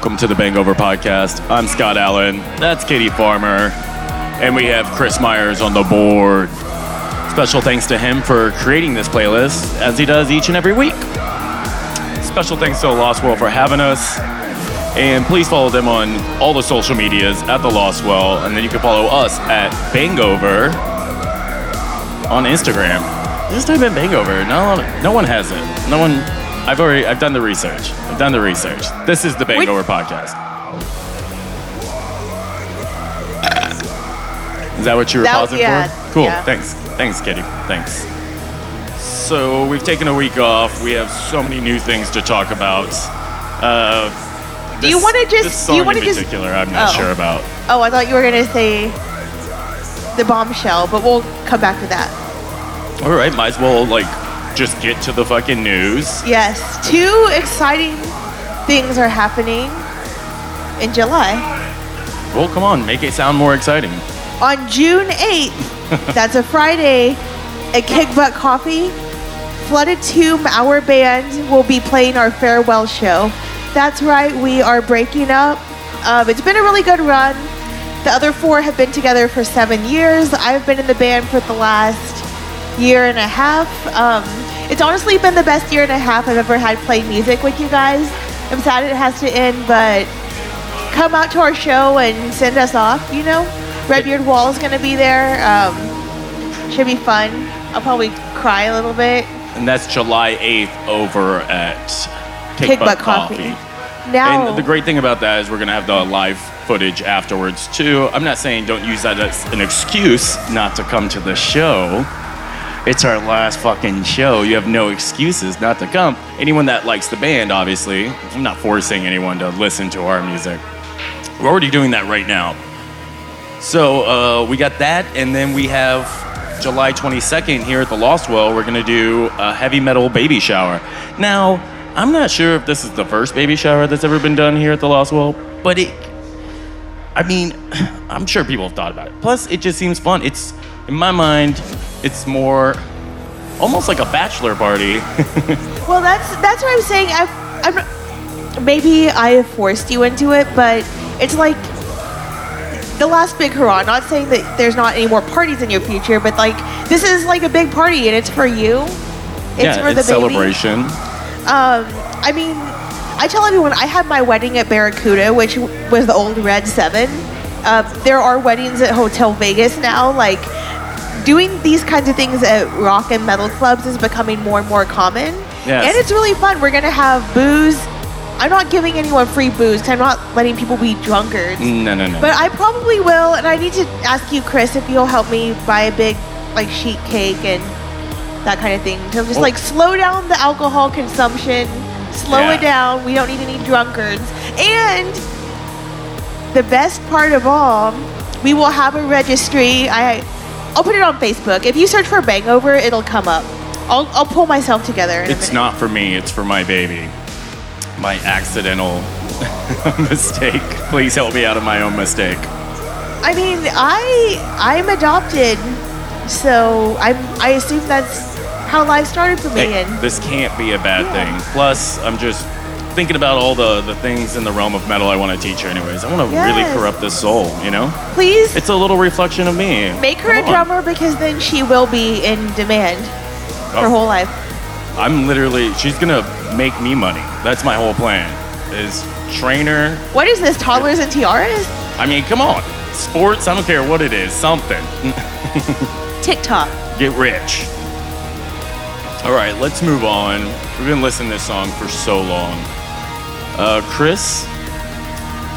Welcome to the Bangover Podcast. I'm Scott Allen. That's Kittie Farmer. And we have Chris Myers on the board. Special thanks to him for creating this playlist, as he does each and every week. Special thanks to Lost Well for having us. And please follow them on all the social medias at the Lost Well. And then you can follow us at Bangover on Instagram. Just type in Bangover. No, no one has it. No one. I've already. I've done the research. Done the research. This is the Bangover podcast. Is that what you were That- pausing yeah, for? Cool. yeah. Thanks. Thanks, Kittie. Thanks. So we've taken a week off. We have so many new things to talk about. Uh, Do you this- wanna just- this do you song wanna in just- particular? I'm not Oh. sure about. Oh, I thought you were gonna say the bombshell, but we'll come back to that. All right, might as well like just get to the fucking news. Yes, two exciting things are happening in July. Well, come on, make it sound more exciting. On June 8th, that's a Friday, at Kick Butt Coffee, Flooded Tomb, our band, will be playing our farewell show. That's right, we are breaking up. Um, it's been a really good run. The other four have been together for seven years. I've been in the band for the last year and a half. Um, it's honestly been the best year and a half I've ever had playing music with you guys. I'm sad it has to end, but come out to our show and send us off, you know? Redbeard Wall is going to be there. Um, should be fun. I'll probably cry a little bit. And that's July 8th over at Kick, Kick Butt, Butt Coffee. Coffee. Now, And the great thing about that is we're gonna have the live footage afterwards too. I'm not saying don't use that as an excuse not to come to the show. It's our last fucking show. You have no excuses not to come. Anyone that likes the band, obviously, I'm not forcing anyone to listen to our music. We're already doing that right now. So uh, we got that, and then we have July 22nd here at the Lost Well. We're gonna do a heavy metal baby shower. Now, I'm not sure if this is the first baby shower that's ever been done here at the Lost Well, but it. I mean, I'm sure people have thought about it. Plus, it just seems fun. It's in my mind, it's more almost like a bachelor party. well, that's that's what I'm saying. I've, I'm maybe I have forced you into it, but it's like the last big hurrah. Not saying that there's not any more parties in your future, but like this is like a big party, and it's for you. It's yeah, for the it's baby. celebration. Um, I mean, I tell everyone I had my wedding at Barracuda, which was the old Red Seven. Uh, there are weddings at Hotel Vegas now. Like doing these kinds of things at rock and metal clubs is becoming more and more common. Yes. And it's really fun. We're gonna have booze. I'm not giving anyone free booze because I'm not letting people be drunkards. Mm, no, no, no. But I probably will, and I need to ask you, Chris, if you'll help me buy a big like sheet cake and that kind of thing. To just Well- like slow down the alcohol consumption, slow Yeah. it down. We don't need any drunkards. And the best part of all, we will have a registry. I I'll put it on Facebook. If you search for Bangover, it'll come up. I'll, I'll pull myself together. It's not for me, it's for my baby. My accidental mistake. Please help me out of my own mistake. I mean, I I'm adopted, so I'm I assume that's how life started for me. Hey, and this can't be a bad Yeah. thing. Plus, I'm just thinking about all the, the things in the realm of metal I want to teach her anyways. I want to really corrupt this soul, you know? please It's a little reflection of me. make her Come a on. drummer because then she will be in demand her Oh, whole life. I'm literally, she's going to make me money. That's my whole plan. Is trainer. What is this? Toddlers and tiaras? I mean, come on. Sports, I don't care what it is. Something. TikTok. Get rich. All right, let's move on. We've been listening to this song for so long. Uh, Chris,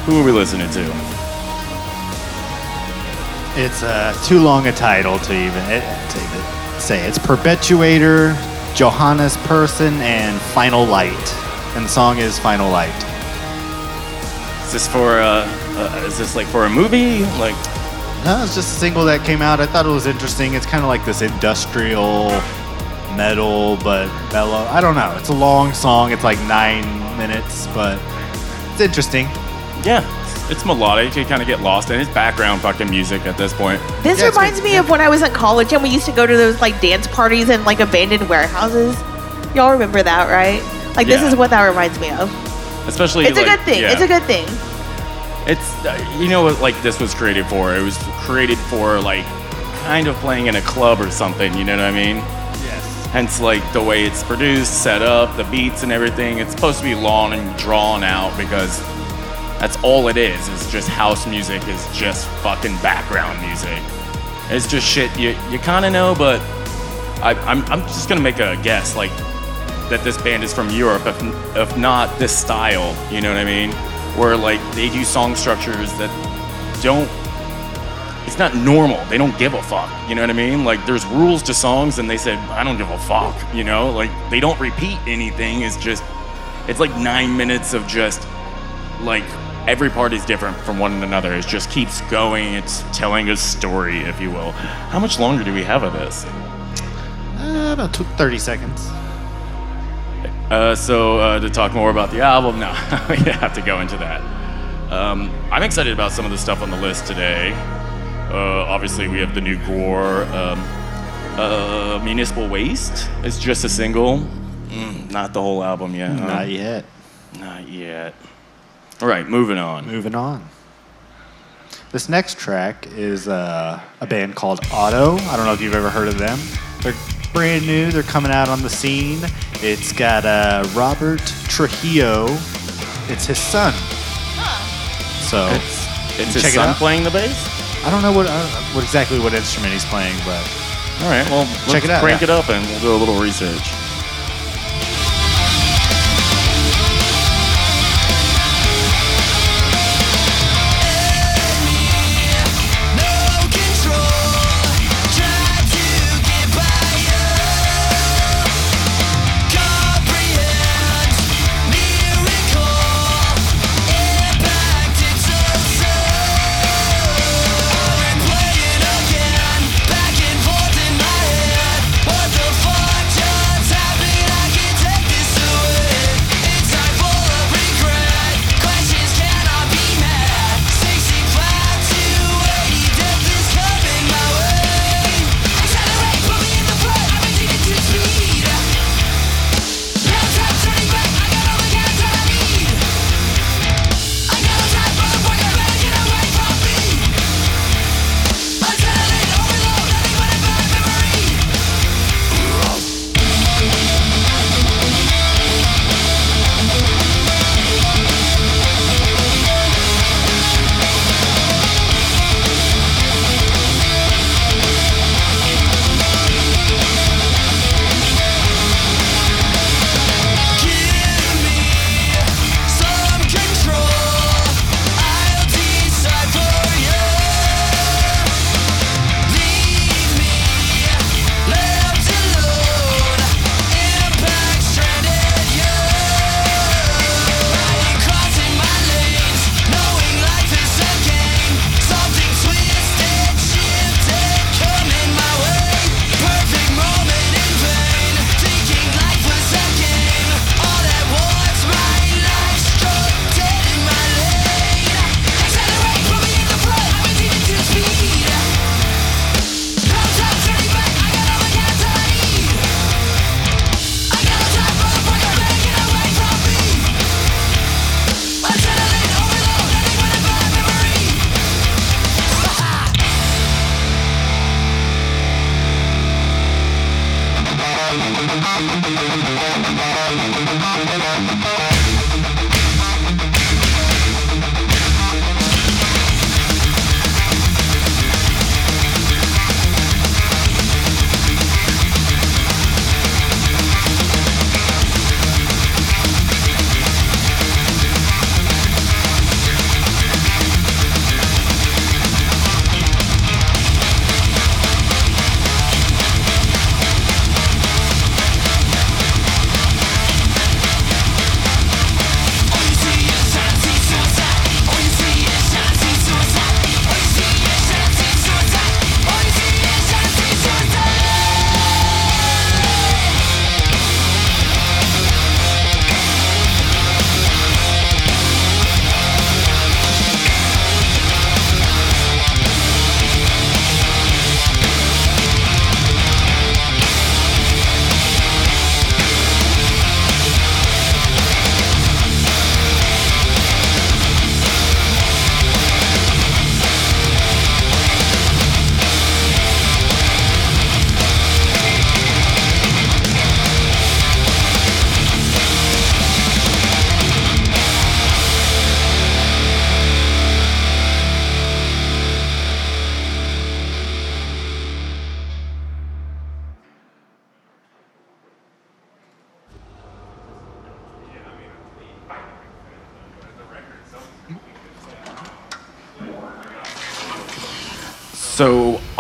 who are we listening to? It's uh, too long a title to even, eh, to even say. It's Perturbator, Johannes Persson, and Final Light. And the song is Final Light. Is this for uh, uh is this like for a movie? Like No, it's just a single that came out. I thought it was interesting. It's kind of like this industrial metal, but mellow. I don't know. It's a long song. It's like nine minutes, but it's interesting. yeah, it's, it's melodic. You kind of get lost in his background fucking music at this point. This Yeah, it's reminds good. me of when I was in college and we used to go to those like dance parties in like abandoned warehouses. Y'all remember that, right? Like this is what that reminds me of. Especially It's a like, good thing. yeah. It's a good thing. It's uh, you know what like this was created for. It was created for like kind of playing in a club or something. You know what I mean? Hence like the way it's produced, set up, the beats and everything. It's supposed to be long and drawn out because that's all it is. It's just house music. Is just fucking background music. It's just shit you you kind of know, but I, I'm I'm just gonna make a guess like that this band is from Europe, if if not this style. You know what I mean? Where like they do song structures that don't it's not normal. They don't give a fuck. You know what I mean? Like there's rules to songs and they said, I don't give a fuck, you know? Like they don't repeat anything. It's just it's like 9 minutes of just like every part is different from one another. It just keeps going. It's telling a story, if you will. How much longer do we have of this? Uh, about tw- 30 seconds. Uh, so uh, to talk more about the album, no, we have to go into that. Um, I'm excited about some of the stuff on the list today. Uh, obviously, we have the new GWAR. Um, uh, Municipal Waste is just a single, mm, not the whole album yet. huh? Not yet. Not yet. All right, moving on. Moving on. This next track is uh, a band called OTTTO. I don't know if you've ever heard of them. They're brand new. They're coming out on the scene. It's got uh, Robert Trujillo. It's his son. So It's, it's his Check it son out. playing the bass. I don't know what, uh, what exactly what instrument he's playing, but All right, well, Check let's it out, Crank it up, and we'll do a little research.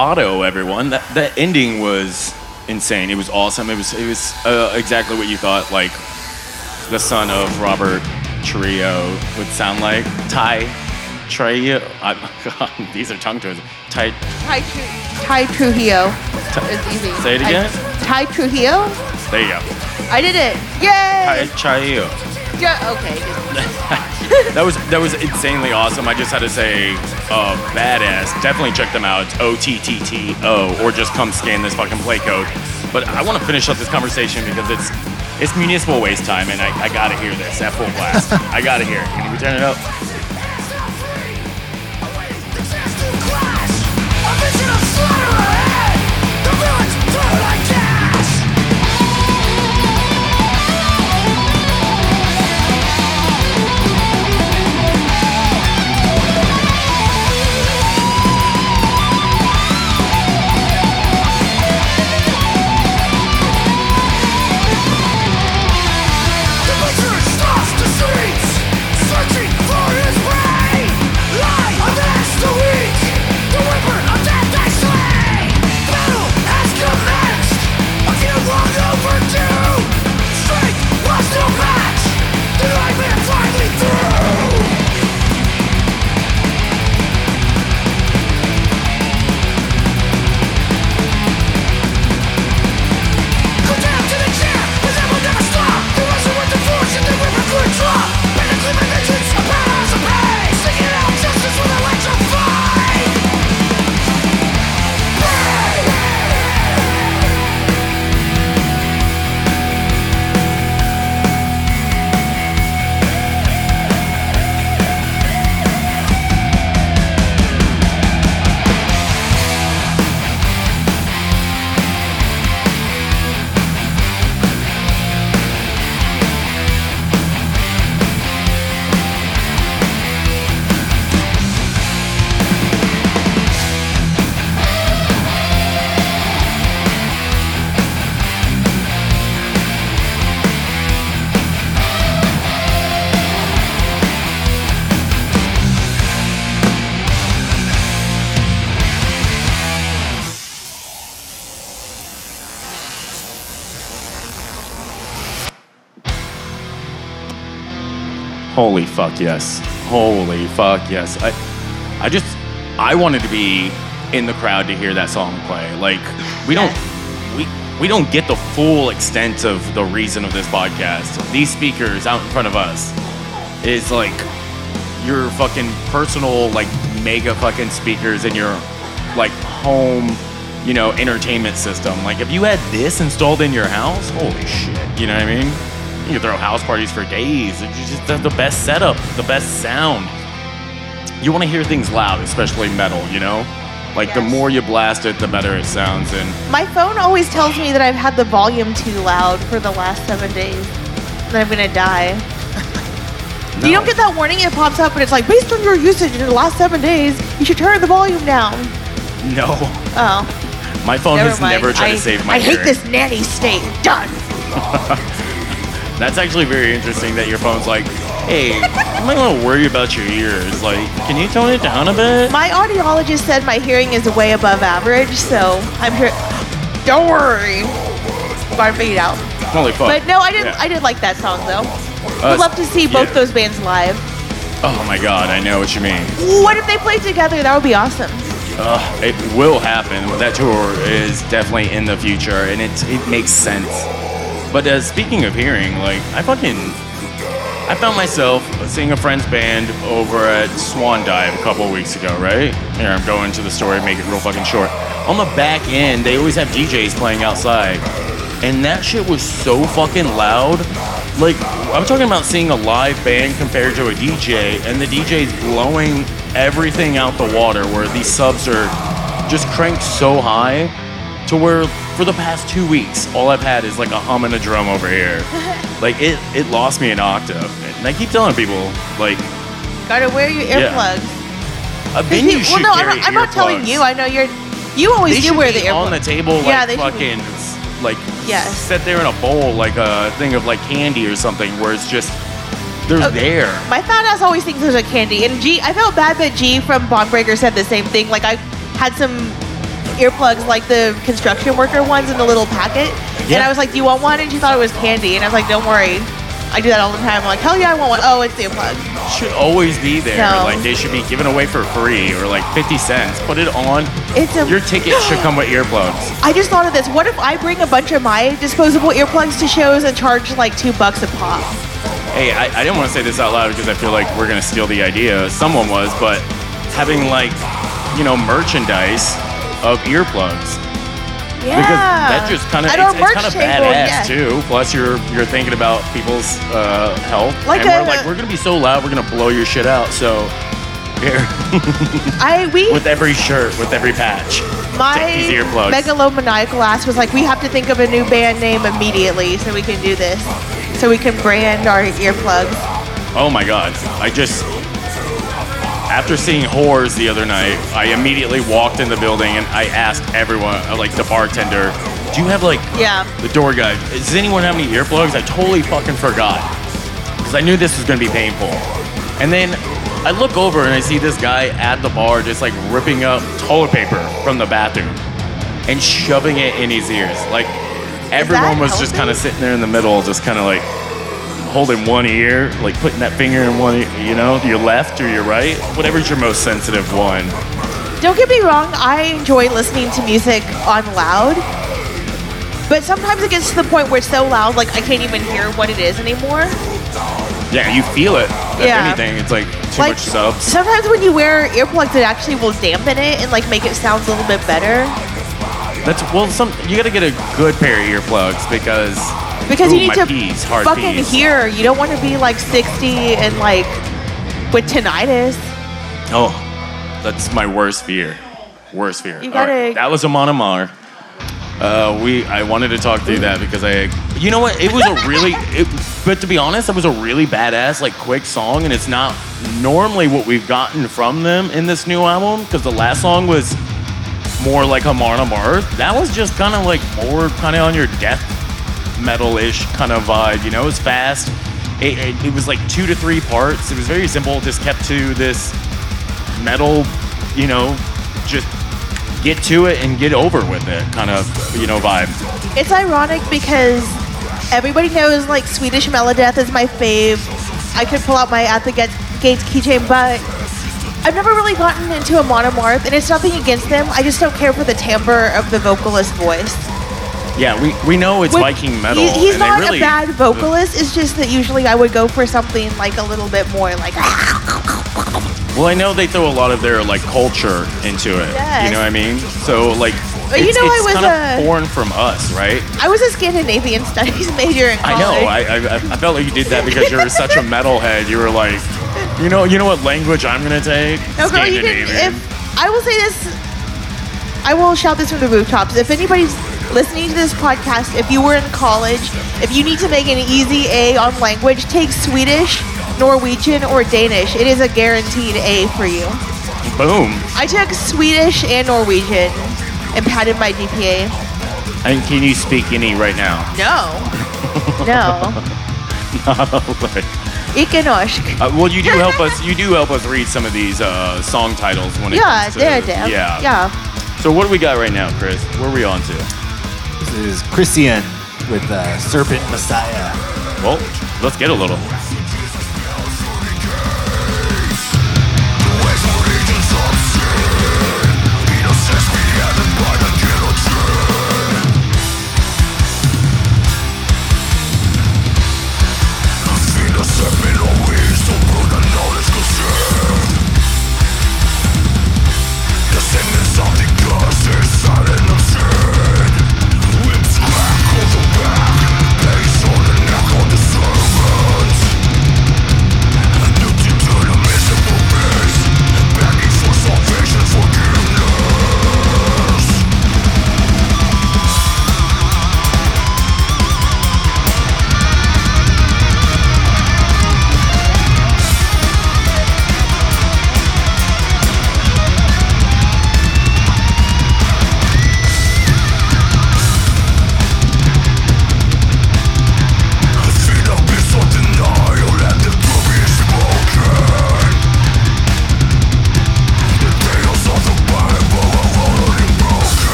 OTTTO, everyone, that that ending was insane. It was awesome. It was it was uh, exactly what you thought. Like the son of Robert Trio would sound like Ty Trio. I, God, these are tongue twisters. Ty. Ty, Tru- Ty Trujillo. It's easy. Say it again? I, Ty Trujillo? There you go. I did it. Yay! Ty Yay! Yeah, okay. That was that was insanely awesome. I just had to say, uh, badass. Definitely check them out. It's O T T T O, or just come scan this fucking play code. But I want to finish up this conversation because it's it's municipal waste time, and I, I gotta hear this at full blast. I gotta hear it. Can you turn it up? Fuck yes. Holy fuck yes. I I just I wanted to be in the crowd to hear that song play. Like we don't we we don't get the full extent of the reason of this podcast. These speakers out in front of us is like your fucking personal like mega fucking speakers in your like home, you know, entertainment system. Like if you had this installed in your house, holy shit. You know what I mean? You could throw house parties for days. It's just the, best setup, the best sound. You want to hear things loud, especially metal, you know? Like the more you blast it, the better it sounds. And My phone always tells me that I've had the volume too loud for the last seven days. That I'm gonna die. You don't get that warning, it pops up and it's like, based on your usage in the last seven days, you should turn the volume down. no, Oh. my phone never has mind. never tried I, to save my I hate hearing. this nanny state. Done. That's actually very interesting that your phone's like, hey, I'm not gonna worry about your ears. Like, can you tone it down a bit? My audiologist said my hearing is way above average, so I'm here. Don't worry. Got fade out. Holy fuck. But no, I didn't. Yeah. I did like that song though. Uh, Would love to see both yeah. those bands live. Oh my god, I know what you mean. What if they played together? That would be awesome. Uh, it will happen. That tour is definitely in the future, and it it makes sense. But uh, speaking of hearing, like I fucking, I found myself seeing a friend's band over at Swan Dive a couple weeks ago. Right here, I'm going to the story, make it real fucking short. On the back end, they always have DJs playing outside, and that shit was so fucking loud. Like I'm talking about seeing a live band compared to a DJ, and the DJ's blowing everything out the water, where these subs are just cranked so high to where for the past two weeks, all I've had is like a hum and a drum over here. like it, it lost me an octave. And I keep telling people, like, Gotta wear your Yeah. earplugs. a They venue keep- should well, no, I'm not, I'm not telling you. I know you're. You always They do wear the on the table, like Yeah, they should be. like, Yes. sit there in a bowl, like a thing of like candy or something, where it's just they're Oh, there. My fat ass always thinks there's a candy. And G, I felt bad that G from Bomb Breaker said the same thing. Like I had some earplugs like the construction worker ones in the little packet. And I was like, "Do you want one?" And she thought it was candy. And I was like, "Don't worry, I do that all the time." I'm like, "Hell yeah, I want one." Oh, it's the earplug. Should always be there. Like they should be given away for free or like 50 cents. Put it on. It's a. Your ticket should come with earplugs. I just thought of this. What if I bring a bunch of my disposable earplugs to shows and charge like two bucks a pop? Hey, I, I didn't want to say this out loud because I feel like we're gonna steal the idea. Someone was, but having like, you know, merchandise of earplugs Yeah. because that just kind of it's, it's kind of badass yeah. too. Plus, you're you're thinking about people's uh, health, Like and a- we're like we're gonna be so loud, we're gonna blow your shit out. So here, I we with every shirt, with every patch, my take these earplugs. megalomaniacal ass was like, we have to think of a new band name immediately so we can do this, so we can brand our earplugs. Oh my god. I just after seeing Whores the other night, I immediately walked in the building and I asked everyone, uh, like the bartender, do you have like Yeah. the door guy, does anyone have any earplugs? I totally fucking forgot. Because I knew this was gonna be painful. And then I look over and I see this guy at the bar just like ripping up toilet paper from the bathroom and shoving it in his ears. Like everyone was just kind of sitting there in the middle, just kind of like holding one ear, like putting that finger in one, ear, you know, your left or your right, whatever's your most sensitive one. Don't get me wrong, I enjoy listening to music on loud. But sometimes it gets to the point where it's so loud, like I can't even hear what it is anymore. Yeah, you feel it. If Yeah. anything, it's like too like much subs. sometimes when you wear earplugs, it actually will dampen it and like make it sound a little bit better. That's well, some you got to get a good pair of earplugs because Because Ooh, you need to fucking hear. You don't want to be like 60 and like with tinnitus. Oh, that's my worst fear. Worst fear. You gotta- That was Amon Amarth. Uh, we I wanted to talk through that because I, you know what, it was a really, it, but to be honest, it was a really badass like quick song, and it's not normally what we've gotten from them in this new album because the last song was more like Amon Amarth. That was just kind of like more kind of on your death metal-ish kind of vibe. You know, it was fast. It, it, it was like two to three parts. It was very simple. Just kept to this metal, you know, just get to it and get over with it kind of, you know, vibe. It's ironic because everybody knows like Swedish Melodeath is my fave. I could pull out my At the Gates keychain, but I've never really gotten into Amon Amarth, and it's nothing against them. I just don't care for the timbre of the vocalist voice. Yeah, we, we know it's With- Viking metal. he- he's not really, a bad vocalist. It's just that usually I would go for something like a little bit more like. Well, I know they throw a lot of their like culture into it. Yes. You know what I mean? So like, But you it's, know I was kind of a- foreign from us, right? I was a Scandinavian studies major in I know. I, I I felt like you did that because you're such a metalhead. You were like, you know, you know what language I'm gonna take? No, girl, you can. If I will say this, I will shout this from the rooftops. If anybody's listening to this podcast, if you were in college, if you need to make an easy A on language, take Swedish, Norwegian, or Danish. It is a guaranteed A for you. Boom. I took Swedish and Norwegian and padded my GPA. And can you speak any right now? No, no. Uh, well, you do help us. You do help us read some of these uh, song titles when it Yeah, comes to damn. yeah. yeah. So what do we got right now, Chris? Where are we on to? This is Krisiun with uh, Serpent Messiah. Well, let's get a little.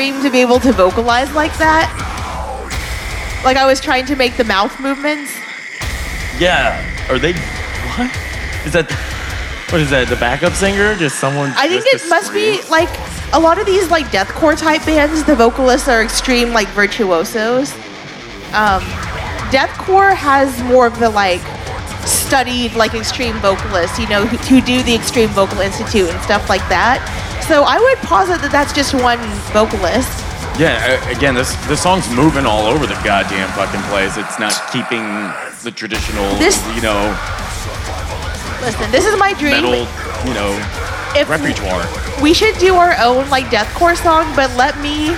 Dream to be able to vocalize like that. Like I was trying to make the mouth movements. Yeah. Are they? What? Is that? What is that? The backup singer? Just someone? I think it must be like a lot of these like deathcore type bands. The vocalists are extreme like virtuosos. Um, deathcore has more of the like studied like extreme vocalists, you know, who, who do the Extreme Vocal Institute and stuff like that. So I would posit that that's just one vocalist. Yeah. Again, this this song's moving all over the goddamn fucking place. It's not keeping the traditional, This- you know, Listen, this is my dream. metal, you know, if repertoire. we should do our own like deathcore song, but let me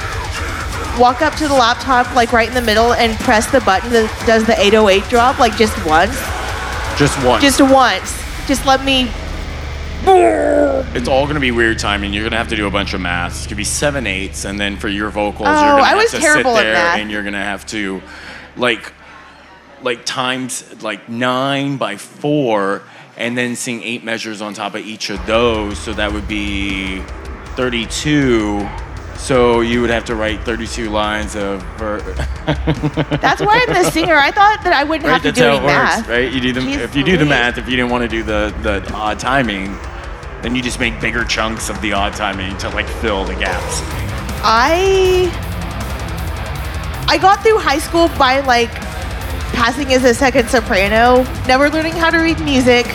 walk up to the laptop like right in the middle and press the button that does the 808 drop like just once. Just one. Just once. Just let me It's all gonna be weird timing. You're gonna have to do a bunch of math. It's gonna be seven eighths, and then for your vocals, Oh, you're gonna I have to sit there and you're gonna have to, like, like times like nine by four, and then sing eight measures on top of each of those. So that would be thirty-two. So you would have to write thirty-two lines of. Ver- That's why I'm the singer. I thought that I wouldn't right, have to do any works, math. right? You do the Jeez if you do the math, if you didn't want to do the the odd timing, then you just make bigger chunks of the odd timing to like fill the gaps. I I got through high school by like passing as a second soprano, never learning how to read music,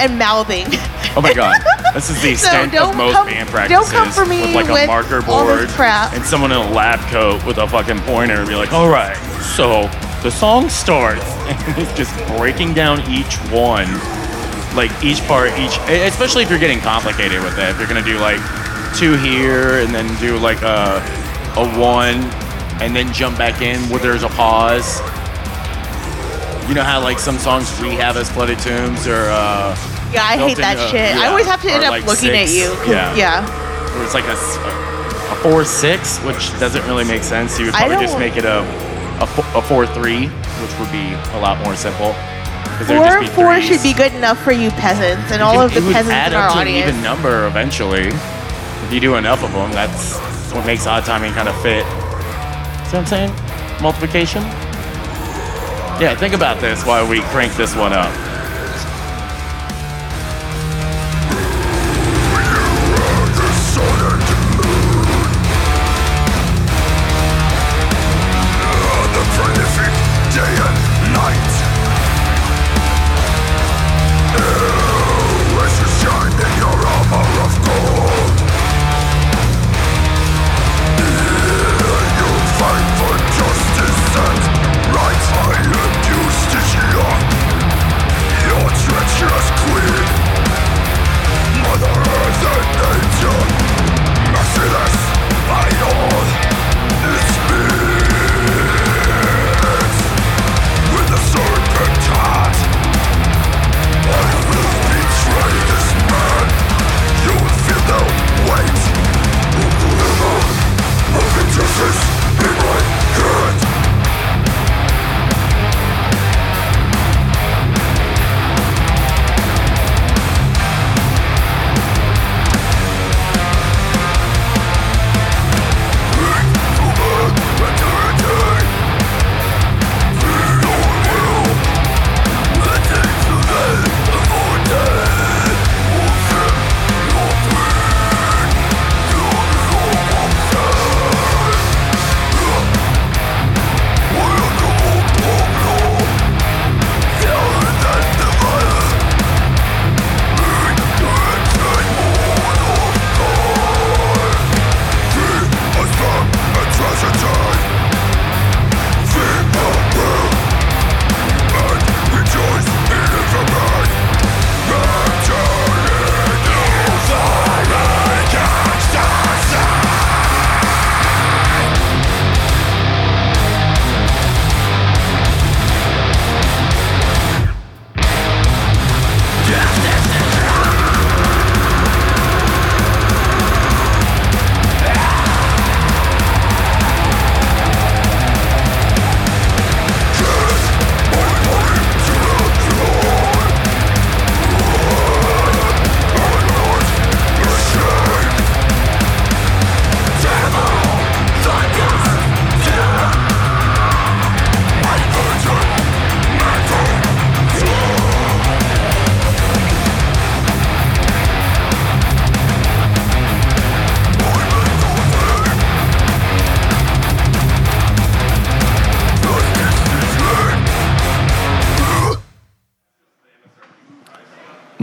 and mouthing. Oh my god, this is the So extent don't of most come- band don't practices. come for me with like a with marker board and someone in a lab coat with a fucking pointer and be like, all right, so the song starts and it's just breaking down each one, like each part, each, especially if you're getting complicated with it. If you're gonna do like two here and then do like a a one and then jump back in where there's a pause. You know how like some songs we have as flooded tombs or uh, yeah, I hate that uh, shit. I always have to end up like looking at you. yeah. yeah. where it's like a, a four six, which doesn't really make sense. You would probably just make it a a, fo- a four three, which would be a lot more simple. Four be four threes. should be good enough for you peasants and all can- of the peasants add in our up to an even number eventually. If you do enough of them, that's what makes odd timing kind of fit. See what I'm saying? Multiplication. Yeah, think about this while we crank this one up.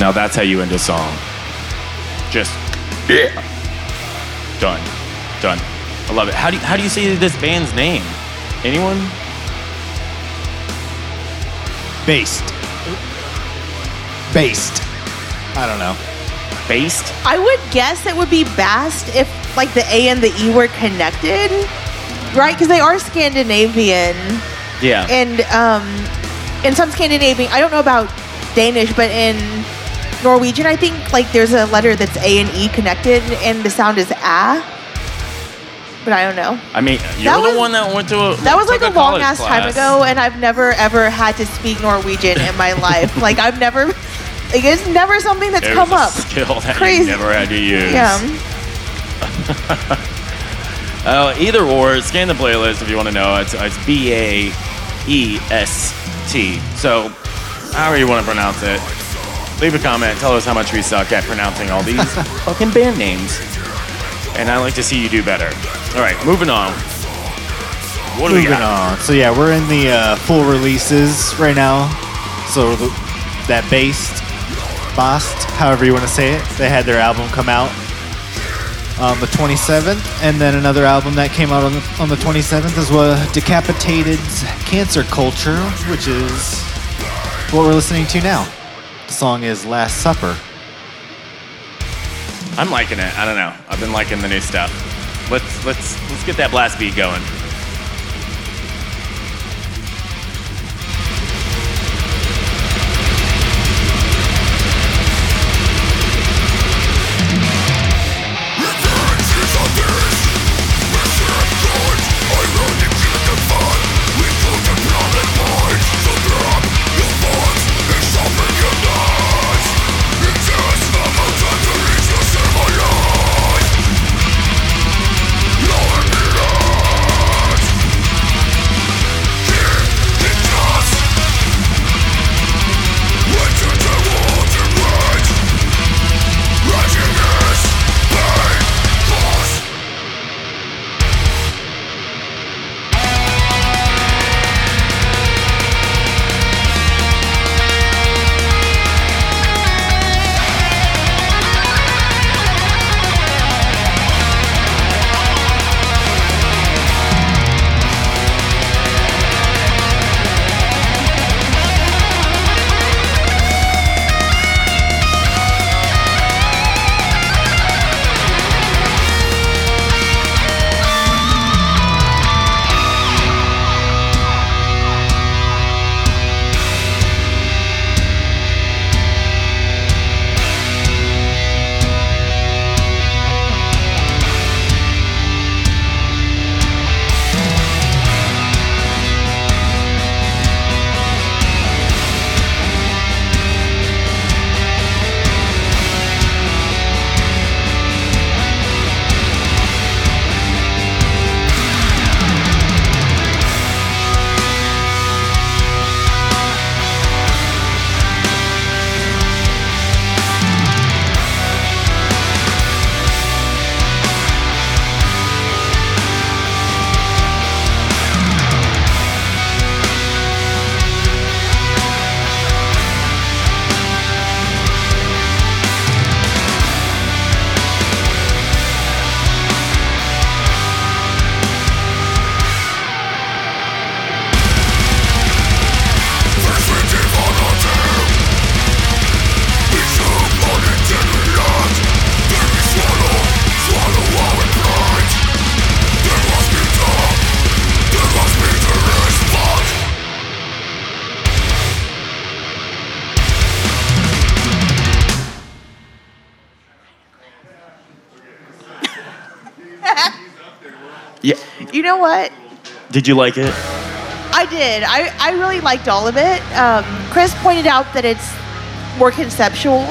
Now that's how you end a song. Just yeah. Done. Done. I love it. How do you, how do you say this band's name? Anyone? Based. Based. I don't know. Based? I would guess it would be Bast if like the A and the E were connected, right? Because they are Scandinavian, Yeah. and um, in some Scandinavian, I don't know about Danish, but in Norwegian, I think like there's a letter that's A and E connected, and the sound is a. But I don't know. I mean, you're That the was- one that went to a That was like took a long ass time ago, and I've never ever had to speak Norwegian in my life. Like I've never, like it's never something that's It come a up. skill that Crazy. never had to use. Yeah. Uh, either or, scan the playlist if you want to know. It's, it's B A E S T. So, however you want to pronounce it, leave a comment. Tell us how much we suck at pronouncing all these fucking band names. And I'd like to see you do better. All right, moving on. What do we Moving got? on. So yeah, we're in the uh, full releases right now. So the, that based, Bast, however you want to say it, they had their album come out on the 27th, and then another album that came out on the, on the 27th as well, Decapitated's Cancer Culture, which is what we're listening to now. The song is Last Supper. I'm liking it. I don't know. I've been liking the new stuff. Let's let's let's get that blast beat going. Did you like it? I did. I, I really liked all of it. Um, Chris pointed out that it's more conceptual,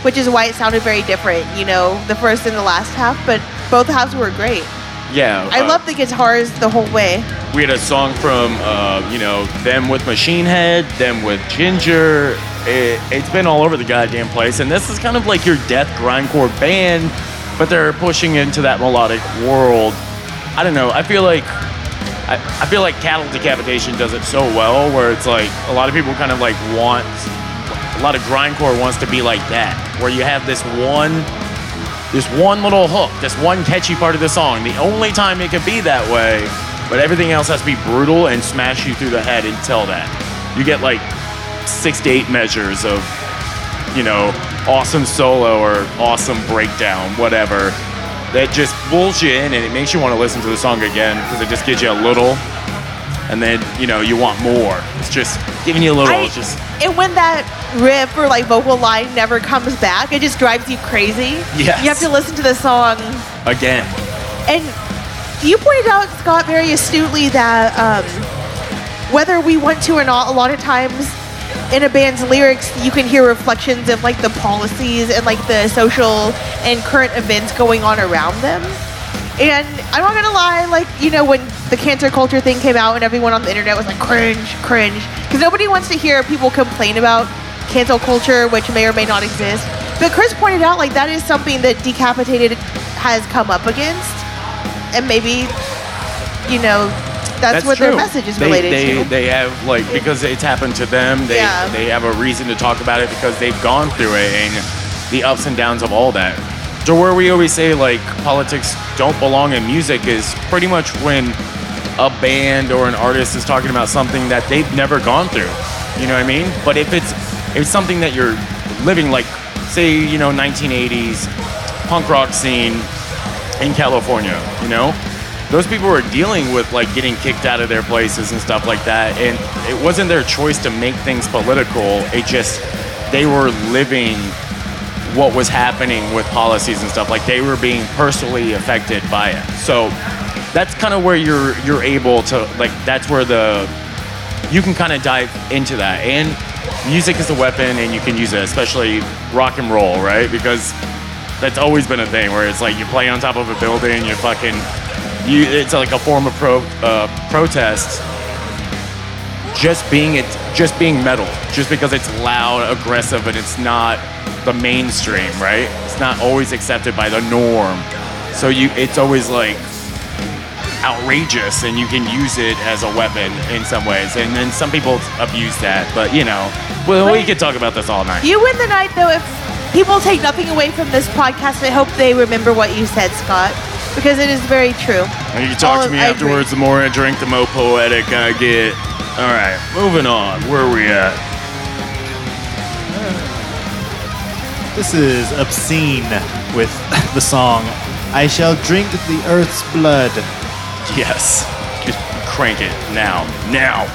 which is why it sounded very different, you know, the first and the last half, but both halves were great. Yeah. I uh, love the guitars the whole way. We had a song from, uh, you know, them with Machine Head, them with Ginger. It, it's been all over the goddamn place. And this is kind of like your death grindcore band, but they're pushing into that melodic world. I don't know. I feel like I, I feel like Cattle Decapitation does it so well, where it's like a lot of people kind of like want a lot of grindcore wants to be like that, where you have this one, this one little hook, this one catchy part of the song. The only time it could be that way, but everything else has to be brutal and smash you through the head until that. You get like six to eight measures of, you know, awesome solo or awesome breakdown, whatever. That just pulls you in and it makes you want to listen to the song again because it just gives you a little, and then you know you want more. It's just giving you a little. I- just And when that riff or like vocal line never comes back, it just drives you crazy. Yes. You have to listen to the song. again. And you pointed out, Scott, very astutely that um, whether we want to or not, a lot of times in a band's lyrics, you can hear reflections of like the policies and like the social and current events going on around them. And I'm not gonna lie, like, you know, when the cancer culture thing came out and everyone on the internet was like, cringe, cringe. Because nobody wants to hear people complain about cancel culture, which may or may not exist. But Chris pointed out, like, that is something that Decapitated has come up against. And maybe, you know, that's, what their message is they, related they, to. They have like because it's happened to them. They Yeah. they have a reason to talk about it because they've gone through it and the ups and downs of all that. To where we always say like politics don't belong in music is pretty much when a band or an artist is talking about something that they've never gone through. You know what I mean? But if it's if it's something that you're living like say you know 1980s punk rock scene in California, you know? Those people were dealing with like getting kicked out of their places and stuff like that. And it wasn't their choice to make things political. It just, they were living what was happening with policies and stuff. Like they were being personally affected by it. So that's kind of where you're, you're able to, like, that's where the, you can kind of dive into that. And music is a weapon and you can use it, especially rock and roll, right? Because that's always been a thing where it's like you play on top of a building, you fucking, you, it's like a form of pro, uh, protest. Just being it, just being metal, just because it's loud, aggressive, and it's not the mainstream, right? It's not always accepted by the norm. So you, it's always like outrageous, and you can use it as a weapon in some ways. And then some people abuse that, but you know, well, we could talk about this all night. You win the night, though, if people take nothing away from this podcast. I hope they remember what you said, Scott, because it is very true. And you talk All- to me I agree. afterwards, the more I drink, the more poetic I get. All right, moving on. Where are we at? This is Obscene with the song I Shall Drink the Earth's Blood. Yes. Just crank it now. Now.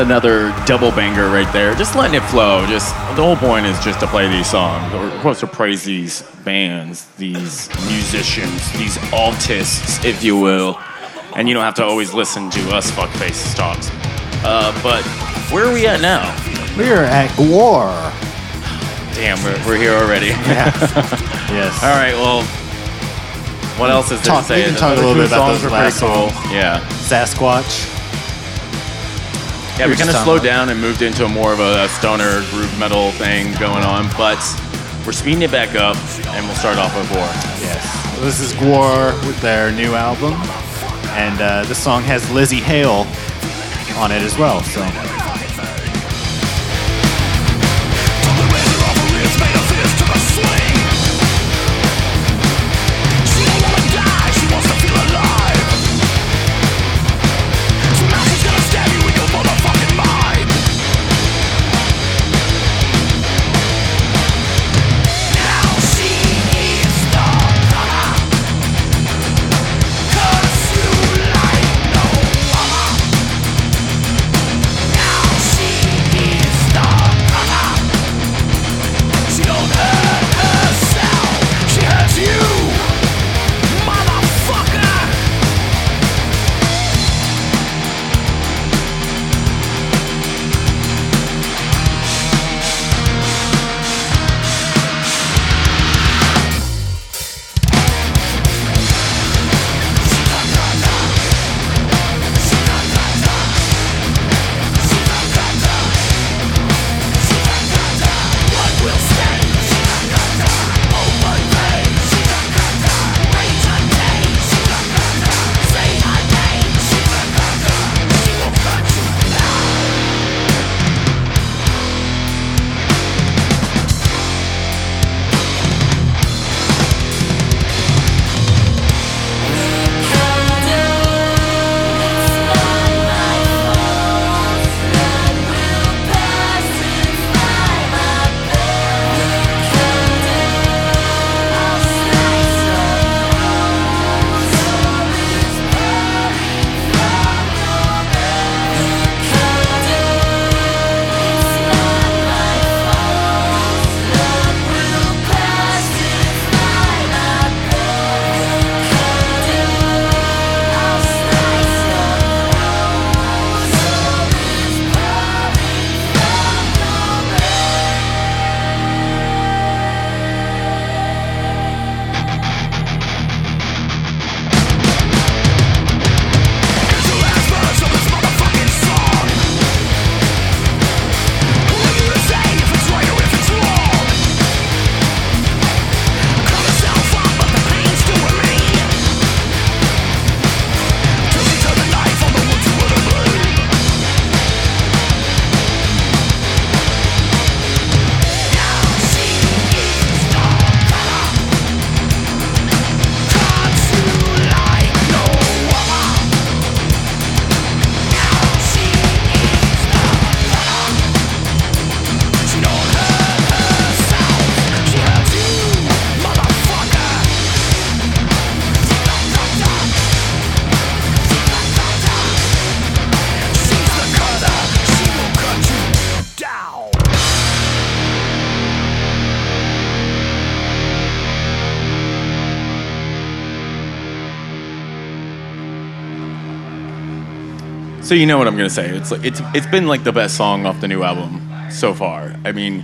Another double banger right there. Just letting it flow. Just the whole point is just to play these songs, or of course to praise these bands, these musicians, these artists, if you will. And you don't have to always listen to us fuckfaces talks. Uh, but where are we at now? We're at GWAR. Damn, we're, we're here already. Yes. All right, well, what else is there Talk- to say? we can talk a little bit about those were last cool. Yeah, Sasquatch. Yeah. We kind of slowed down and moved into a more of a stoner groove metal thing going on, but we're speeding it back up, and we'll start off with GWAR. Yes. This is GWAR with their new album, and uh, this song has Lzzy Hale on it as well. So So you know what I'm gonna say? It's like it's it's been like the best song off the new album so far. I mean,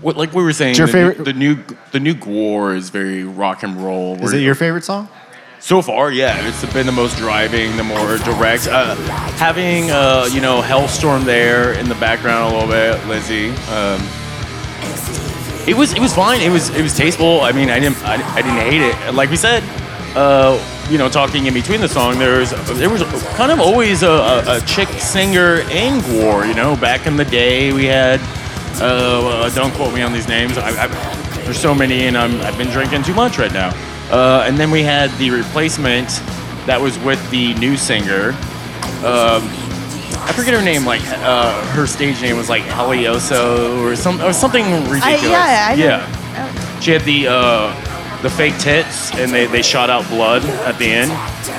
what, like we were saying, your the, new- favorite- the new the new GWAR is very rock and roll. is it your favorite song? So far, yeah, it's been the most driving, the more direct. Uh, having uh, you know Halestorm there in the background a little bit, Lzzy. Um, it was it was fine. It was it was tasteful. I mean, I didn't I, I didn't hate it. Like we said, uh, you know, talking in between the song, there's there was kind of always a, a, a chick singer in GWAR. You know, back in the day, we had. Uh, uh, don't quote me on these names. I, I, there's so many, and I'm, I've been drinking too much right now. Uh, and then we had the replacement that was with the new singer. Um, I forget her name. Like uh, her stage name was like Helioso or some or something ridiculous. I, yeah, I yeah. She had the uh, the fake tits, and they, they shot out blood at the end.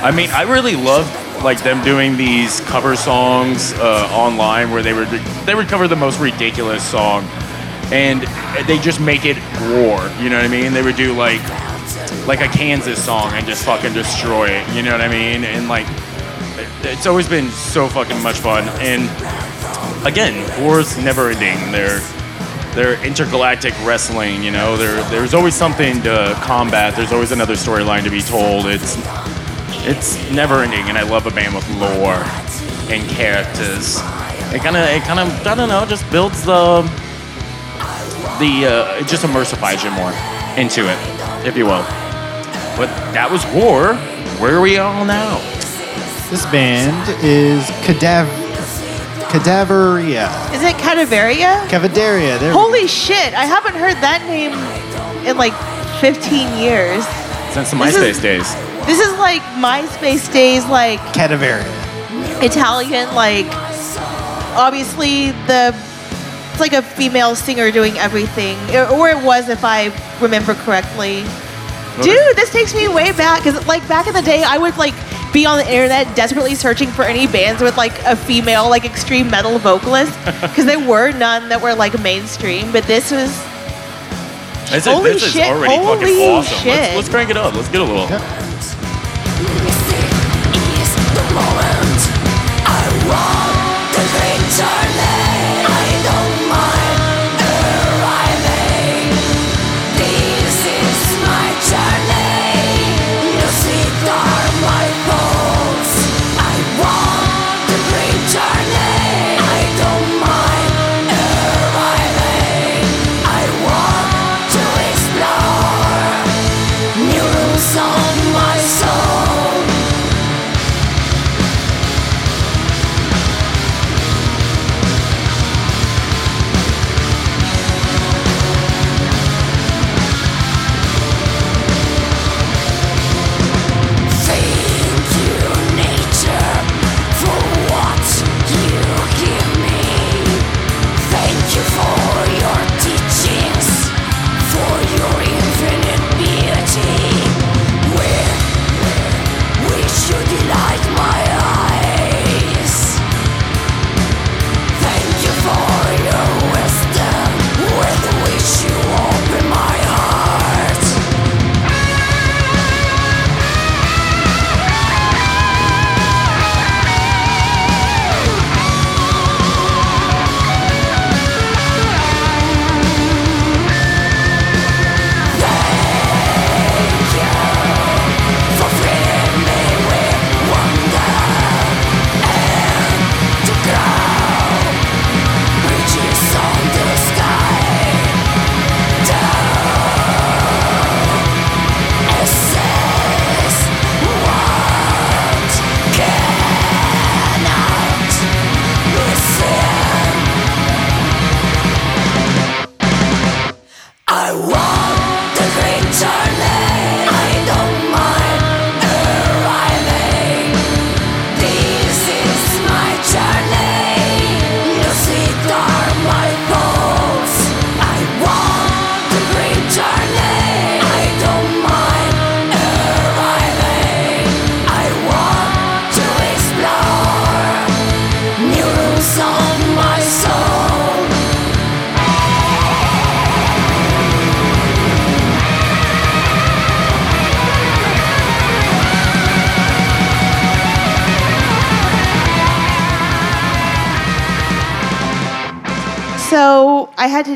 I mean, I really loved like them doing these cover songs uh, online where they would they would cover the most ridiculous song, and they just make it GWAR. You know what I mean? They would do like like a Kansas song and just fucking destroy it. You know what I mean? And like it's always been so fucking much fun. And again, GWAR's never ending. They're they're intergalactic wrestling. You know, there there's always something to combat. There's always another storyline to be told. It's it's never ending, and I love a band with lore and characters. It kind of it kind of I don't know, just builds the the uh, it just immersifies you more into it, if you will. But that was GWAR. Where are we all now? This band is Cadav- Cadaveria. Is it Cadaveria? Cavaderia. There we Holy shit! I haven't heard that name in like 15 years. Since the This is- MySpace days. This is like MySpace days, like. Cadaveria. Italian, like obviously the it's like a female singer doing everything, or it was if I remember correctly. Dude, this takes me way back because like back in the day, I would like be on the internet desperately searching for any bands with like a female like extreme metal vocalist because there were none that were like mainstream. But this was This, Holy is, this shit, is already holy fucking awesome. shit. Let's, let's crank it up. Let's get a little. Yep.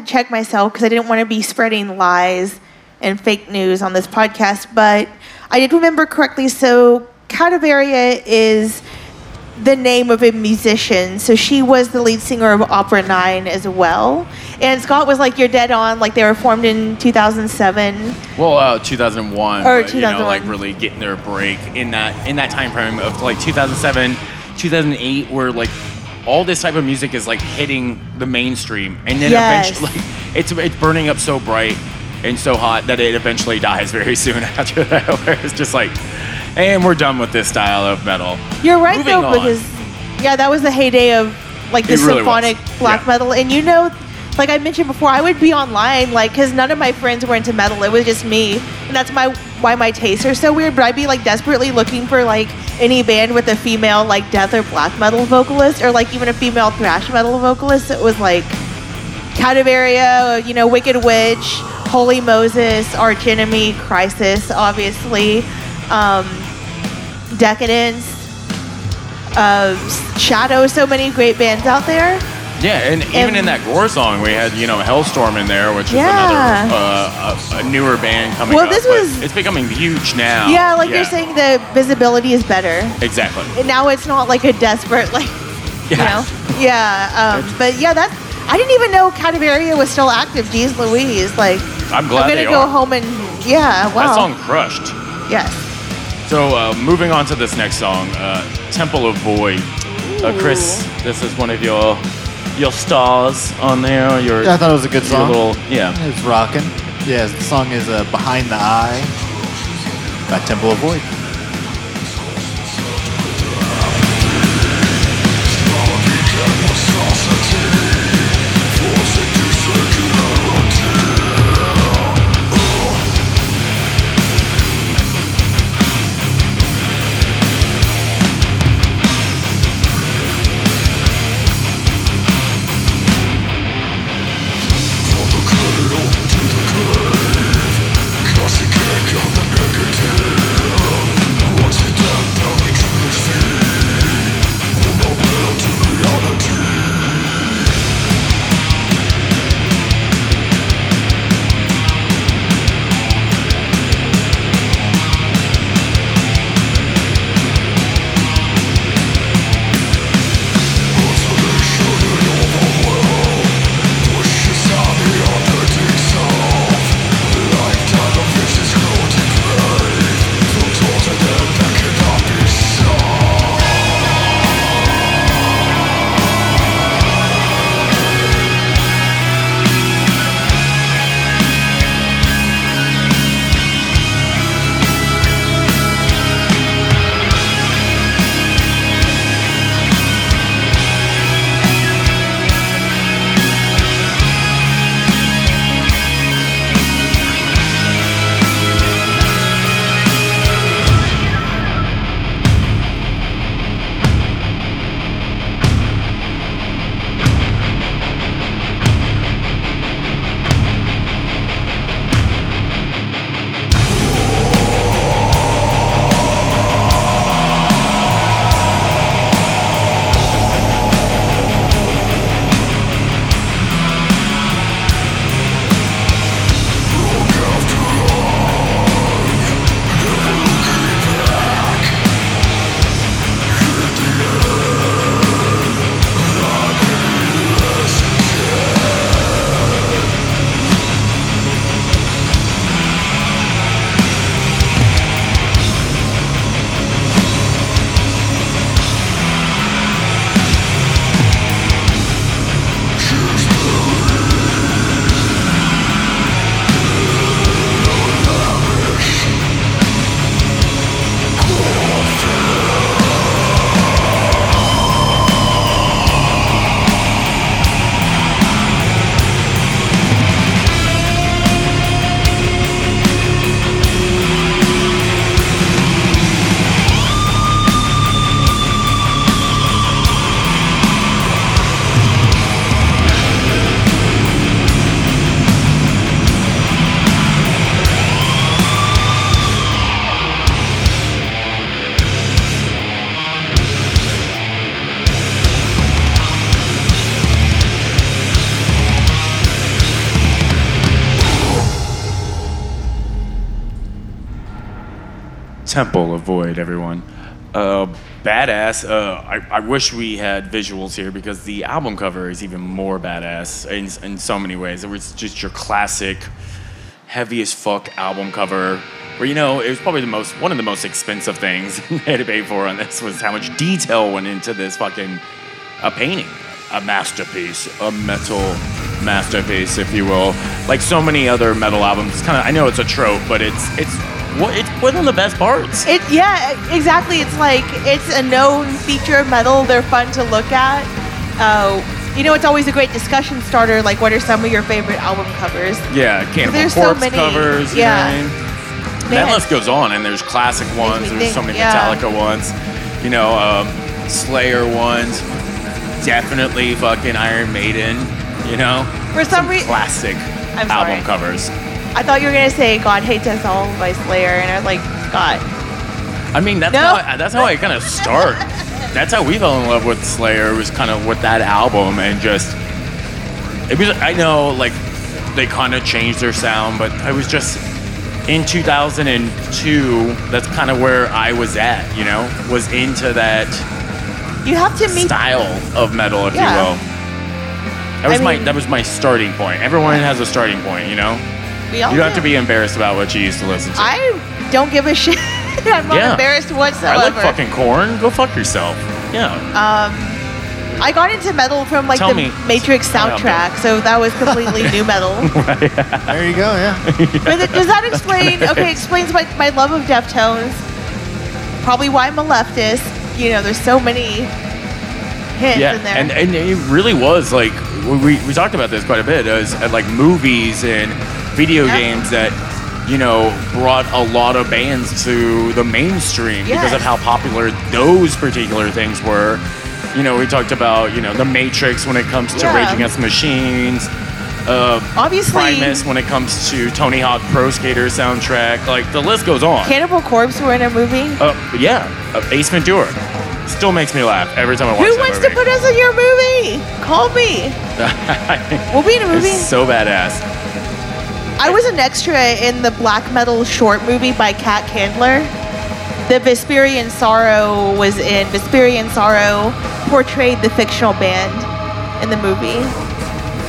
Check myself because I didn't want to be spreading lies and fake news on this podcast. But I did remember correctly. So Cadaveria is the name of a musician. So she was the lead singer of Opera 9 as well. And Scott was like, You're dead on. Like they were formed in 2007. Well, uh, 2001. Or but, You know, 2001. like really getting their break in that in that time frame of like 2007, 2008, where like all this type of music is like hitting the mainstream, and then Yes. eventually it's it's burning up so bright and so hot that it eventually dies very soon after that. Where it's just like, and we're done with this style of metal. You're right Moving though, on. because yeah, that was the heyday of like the It really was. symphonic black Yeah. metal, and you know, like I mentioned before, I would be online, like, because none of my friends were into metal. It was just me, and that's my why my tastes are so weird. But I'd be like desperately looking for like any band with a female like death or black metal vocalist, or like even a female thrash metal vocalist. It was like Cadaveria, you know, Wicked Witch, Holy Moses, Arch Enemy, Crisis, obviously, um, Decadence, uh, Shadow. So many great bands out there. Yeah, and even And- in that GWAR song, we had you know Halestorm in there, which is another uh, a, a newer band coming Well, up. this was- it's becoming huge now. Yeah, like you're saying, the visibility is better. Exactly. And now it's not like a desperate, like, you Yeah. know? Yeah. Um, but yeah, that's. I didn't even know Cadaveria was still active. Jeez Louise. Like, I'm glad I'm gonna go are. home and yeah. Wow. That song crushed. Yes. So uh, moving on to this next song, uh, Temple of Void. Uh, Chris, this is one of your your stars on there. Your, I thought it was a good song. little yeah. It's rocking. Yeah, the song is uh, Behind the Eye by Temple of Void. Everyone. Uh, badass. Uh, I, I wish we had visuals here because the album cover is even more badass in, in so many ways. It was just your classic, heavy as fuck album cover. Where you know it was probably the most one of the most expensive things they had to pay for on this was how much detail went into this fucking a painting, a masterpiece, a metal masterpiece, if you will. Like so many other metal albums, kind of I know it's a trope, but it's it's what it's one of the best parts. It yeah, exactly. It's like it's a known feature of metal. They're fun to look at. Uh, You know, it's always a great discussion starter. Like, what are some of your favorite album covers? Yeah, Cannibal There's so Corpse many, covers. yeah. You know I mean? That list goes on, and there's classic ones. me There's so many yeah. Metallica ones. You know, um, Slayer ones. Definitely fucking Iron Maiden. You know, For some reason, classic I'm album sorry. covers. I thought you were gonna say "God Hates Us All" by Slayer, and I was like, Scott. I mean, that's No. how I, that's how I kind of start. that's how we fell in love with Slayer. Was kind of with that album, and just it was. I know, like they kind of changed their sound, but I was just in 2002. That's kind of where I was at. You know, was into that You have to meet. style of metal, if Yeah. you will. That was I my that was my starting point. Everyone has a starting point, you know. We all You don't have to be embarrassed about what you used to listen to. I don't give a shit. I'm not Yeah. embarrassed I whatsoever. like fucking Korn. Go fuck yourself. Yeah. Um, I got into metal from like Tell the me. Matrix soundtrack, so that was completely new metal. There you go. Yeah. But it- does that explain? Okay, explains my, my love of Deftones. Probably why I'm a leftist. You know, there's so many hits yeah, in there. and and it really was like we, we, we talked about this quite a bit as uh, like movies and video Yeah. games that you know brought a lot of bands to the mainstream because of how popular those particular things were. You know, we talked about you know the Matrix when it comes to Yeah. Rage Against the Machines. Uh, Obviously, Primus when it comes to Tony Hawk Pro Skater soundtrack. Like the list goes on. Cannibal Corpse were in a movie. Uh, yeah, uh, Ace Ventura. Still makes me laugh every time I watch it. Who wants movie. to put us in your movie? Call me. We'll be in a movie. It's so badass. I was an extra in the black metal short movie by Kat Candler. The Vesperian Sorrow was in. Vesperian Sorrow portrayed the fictional band in the movie.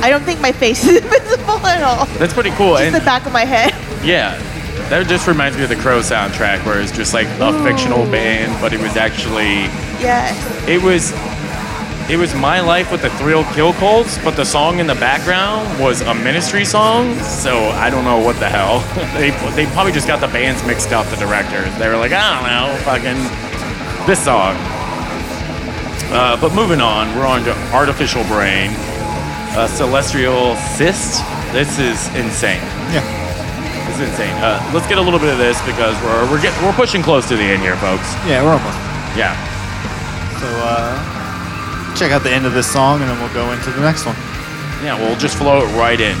I don't think my face is visible at all. That's pretty cool. Just And the back of my head. yeah, that just reminds me of the Crow soundtrack, where it's just like a fictional band, but it was actually Yes. it was it was my life with the Thrill Kill Kults, but the song in the background was a Ministry song. So I don't know what the hell. they they probably just got the bands mixed up. The directors they were like, I don't know, fucking this song. Uh, but moving on, we're on to Artificial Brain, uh, Celestial Cyst. This is insane. Yeah. This is insane. Uh, let's get a little bit of this because we're we're get, we're pushing close to the end here, folks. Yeah. We're almost. Yeah. So uh, check out the end of this song, and then we'll go into the next one. Yeah, we'll just flow it right in.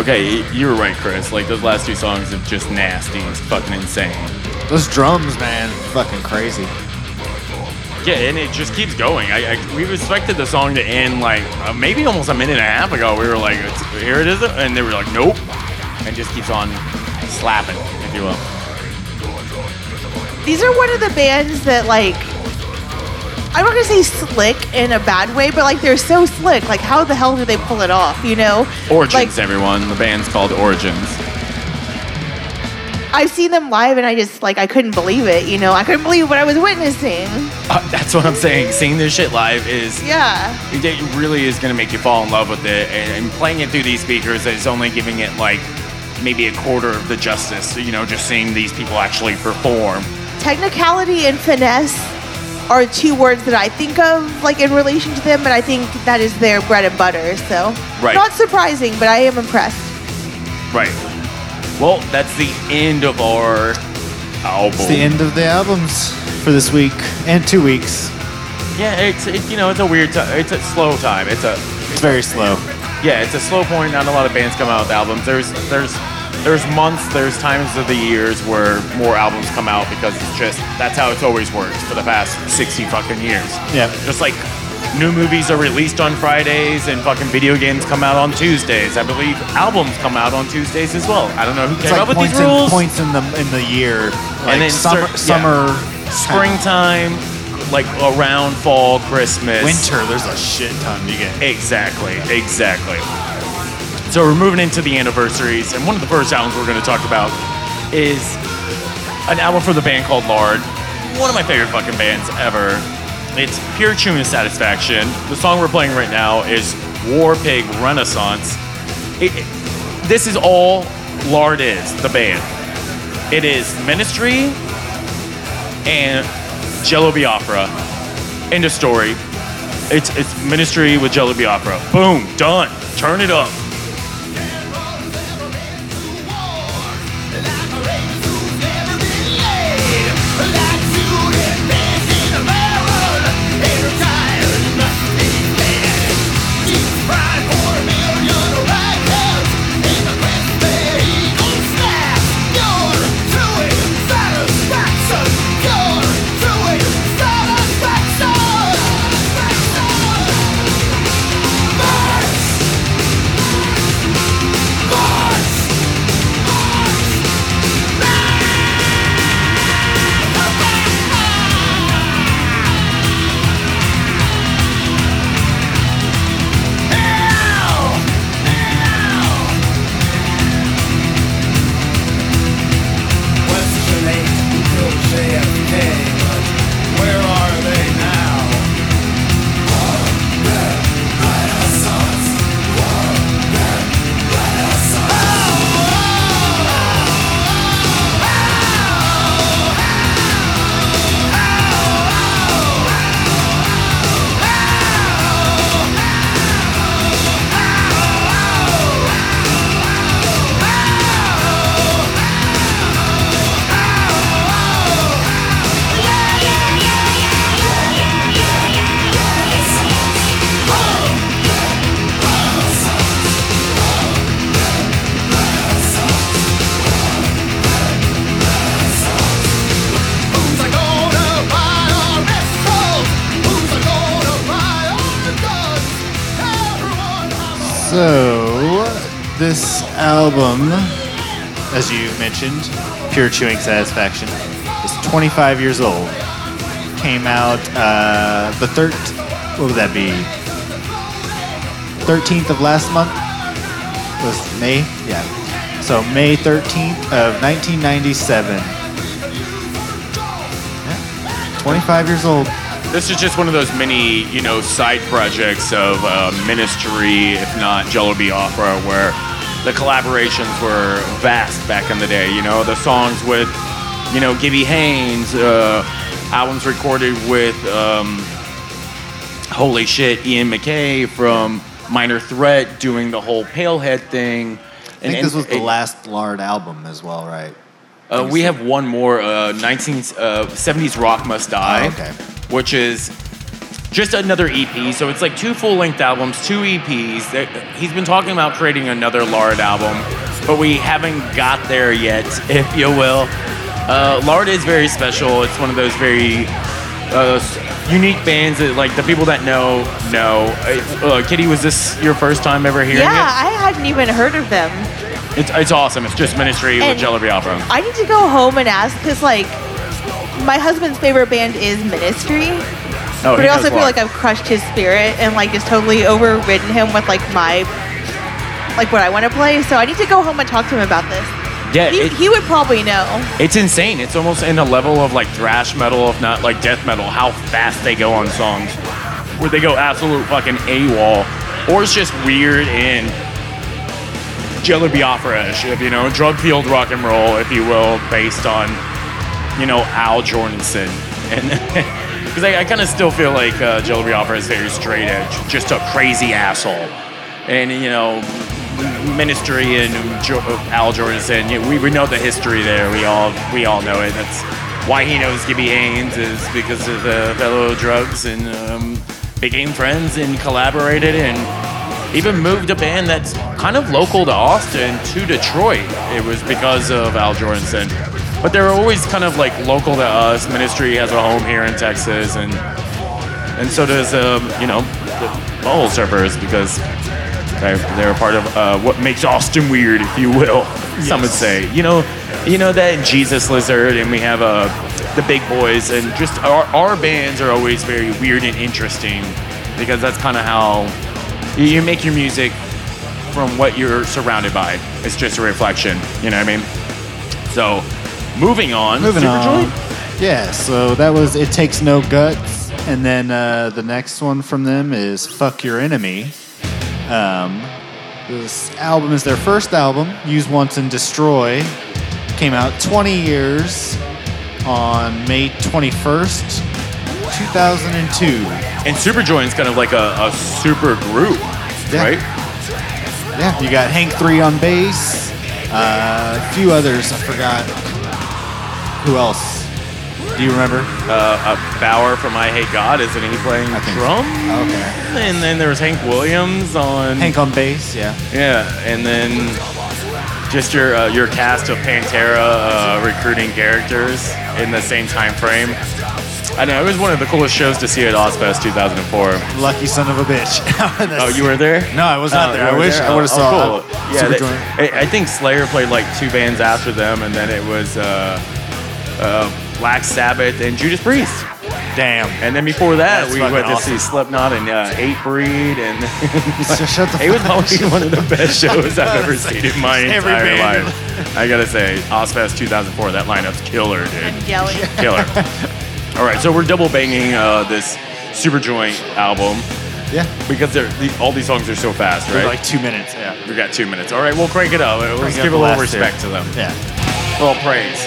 Okay, you were right, Chris. Like those last two songs are just nasty. It's fucking insane. Those drums, man, fucking crazy. Yeah, and it just keeps going. I, I we expected the song to end like uh, maybe almost a minute and a half ago. We were like, it's, here it is, and they were like, nope, and just keeps on slapping, if you will. These are one of the bands that like I'm not gonna say slick in a bad way, but like they're so slick. Like how the hell do they pull it off? You know? Origins, Like everyone. The band's called Origins. I've seen them live and I just like I couldn't believe it. You know, I couldn't believe what I was witnessing. Uh, that's what I'm saying. Seeing this shit live is Yeah. it really is gonna make you fall in love with it, and, and playing it through these speakers is only giving it like maybe a quarter of the justice. You know, just seeing these people actually perform. Technicality and finesse are two words that I think of like in relation to them, but I think that is their bread and butter. So Right. not surprising, but I am impressed. Right. Well, that's the end of our album. It's the end of the albums for this week and two weeks. Yeah, it's it, you know it's a weird time. It's a slow time. It's a It's very slow. yeah, it's a slow point. Not a lot of bands come out with albums. There's there's there's months, there's times of the years where more albums come out because it's just that's how it's always worked for the past sixty fucking years. Yeah. Just like new movies are released on Fridays and fucking video games come out on Tuesdays. I believe albums come out on Tuesdays as well. I don't know who It's came like up with these rules. in, points in the in the year. Like then summer, cer- yeah. summer, Springtime, like around fall, Christmas, winter. There's a shit ton you get. Exactly, exactly. So we're moving into the anniversaries, and one of the first albums we're going to talk about is an album from the band called Lard. One of my favorite fucking bands ever. It's Pure Tuna Satisfaction. The song we're playing right now is War Pig Renaissance. It, it- this is all Lard is, the band. It is Ministry and Jello Biafra. End of story. It's it's Ministry with Jello Biafra. Boom, done. Turn it up. Pure Chewing Satisfaction, is 25 years old. Came out uh, the third. What would that be? 13th of last month was May. Yeah. So May 13th of 1997. Yeah. 25 years old. This is just one of those many, you know, side projects of uh, Ministry, if not Jello Biafra, where the collaborations were vast back in the day. You know, the songs with, you know, Gibby Haynes, uh, albums recorded with, um, holy shit, Ian MacKaye from Minor Threat doing the whole Pailhead thing. I think this was the last Lard album as well, right? Uh, we have one more, uh, 19, uh, 70s Rock Must Die, Oh, okay. which is just another EP. So it's like two full length albums, two EPs. He's been talking about creating another Lard album, but we haven't got there yet, if you will. Uh, Lard is very special. It's one of those very uh, unique bands that, like, the people that know know. Uh, Kitty, was this your first time ever hearing Yeah, it? I hadn't even heard of them. It's, it's awesome. It's just Ministry with And- Jello Biafra. I need to go home and ask because, like, my husband's favorite band is Ministry, Oh, but I also feel Lard. like I've crushed his spirit and like just totally overridden him with like my like what I want to play. So I need to go home and talk to him about this. yeah, He, it- he would probably know. It's insane. It's almost in a level of like thrash metal, if not like death metal, how fast they go on songs. Where they go absolute fucking AWOL. Or it's just weird and Jello Biafra-ish, if you know, drug fueled rock and roll, if you will, based on, you know, Al Jourgensen. And because I, I kind of still feel like uh, Jello Biafra is very straight edge, just a crazy asshole. And, you know, ministry and jo- Al Jourgensen. You know, we, we know the history there. We all we all know it. That's why he knows Gibby Haynes is because of the fellow drugs and um, became friends and collaborated and even moved a band that's kind of local to Austin to Detroit. It was because of Al Jourgensen. But they're always kind of like local to us. Ministry has a home here in Texas and and so does um, you know the Ball Surfers because they're, they're a part of uh, what makes Austin weird, if you will. Some would say. You know, you know that Jesus Lizard, and we have uh, the Big Boys, and just our, our bands are always very weird and interesting because that's kind of how you, you make your music from what you're surrounded by. It's just a reflection. You know what I mean? So, moving on. Moving Superjoy? on. Yeah, so that was It Takes No Guts. And then uh, the next one from them is Fuck Your Enemy. Um, this album is their first album, Use Once and Destroy. Came out 20 years on May 21st, 2002. And Superjoint's kind of like a, a super group, Yeah. right? Yeah, you got Hank 3 on bass, uh, a few others, I forgot. Who else? Do you remember? uh, uh, Bower from Eyehategod, isn't he playing I think so. drum? Okay. And then there was Hank Williams on. Hank on bass, yeah. Yeah, and then just your uh, your cast of Pantera uh, recruiting characters in the same time frame. I know it was one of the coolest shows to see at Ozzfest 2004. Lucky son of a bitch. Oh, you were there? No, I was not Oh, there. I wish there? I would have Oh, saw. oh, cool. uh, Yeah, they- I, I think Slayer played like two bands after them, and then it was uh, uh, Black Sabbath and Judas Priest. Damn. And then before that, That's we fucking went to see Slipknot and uh, Hatebreed, and So shut the it was fuck up. probably one of the best shows I've ever seen in my Every entire band. life. I gotta say, Ozzfest 2004, that lineup's killer, dude. And yelling. Killer. All right, so we're double banging uh, this Superjoint album Yeah. because they're, the, all these songs are so fast, For right? like two minutes. Yeah. we got two minutes. All right, we'll crank it up. Let's Crank it give a little last two. respect to them. Yeah. A little praise.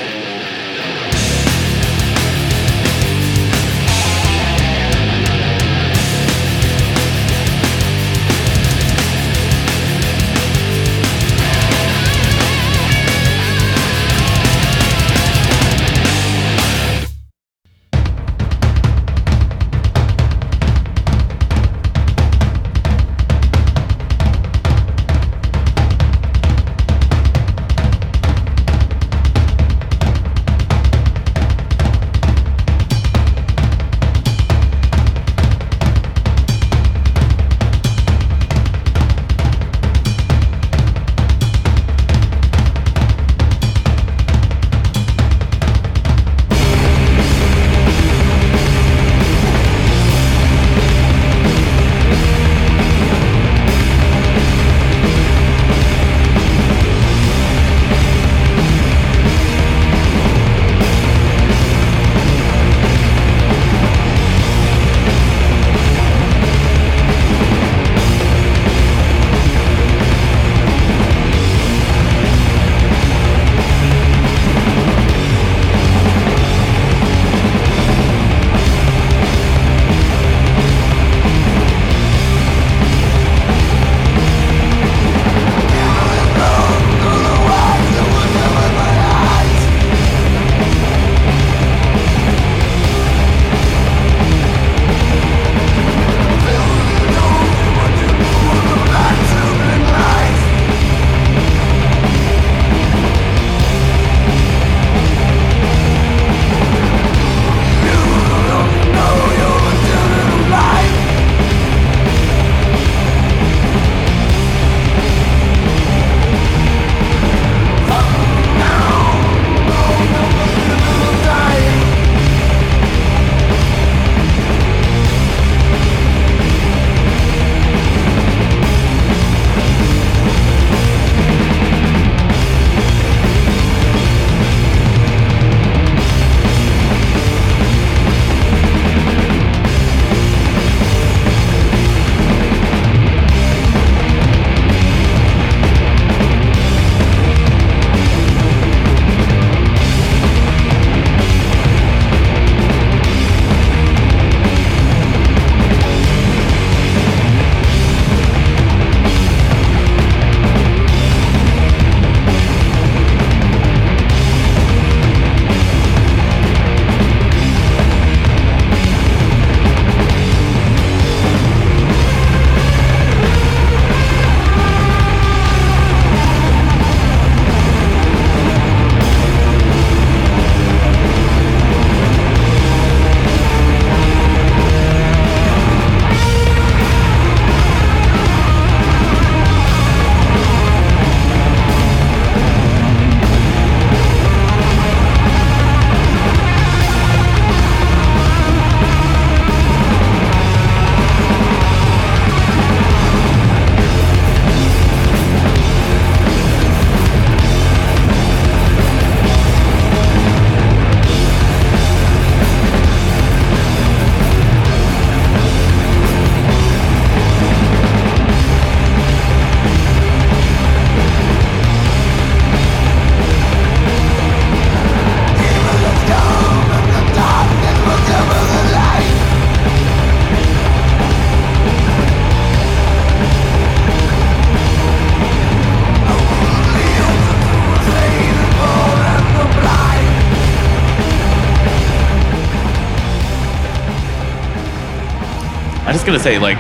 Gotta say, like,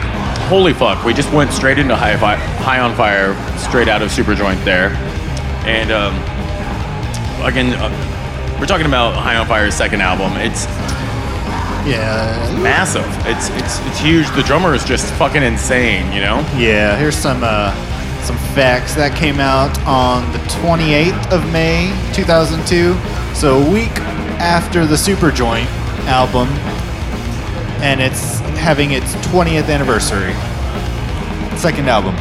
holy fuck, we just went straight into High, Fi- High on Fire, straight out of Superjoint there. And um, again, uh, we're talking about High on Fire's second album. It's Yeah. massive. It's it's it's huge. The drummer is just fucking insane, you know? Yeah, here's some uh, some facts that came out on the 28th of May 2002. So a week after the Superjoint album, and it's having its 20th anniversary. Second album.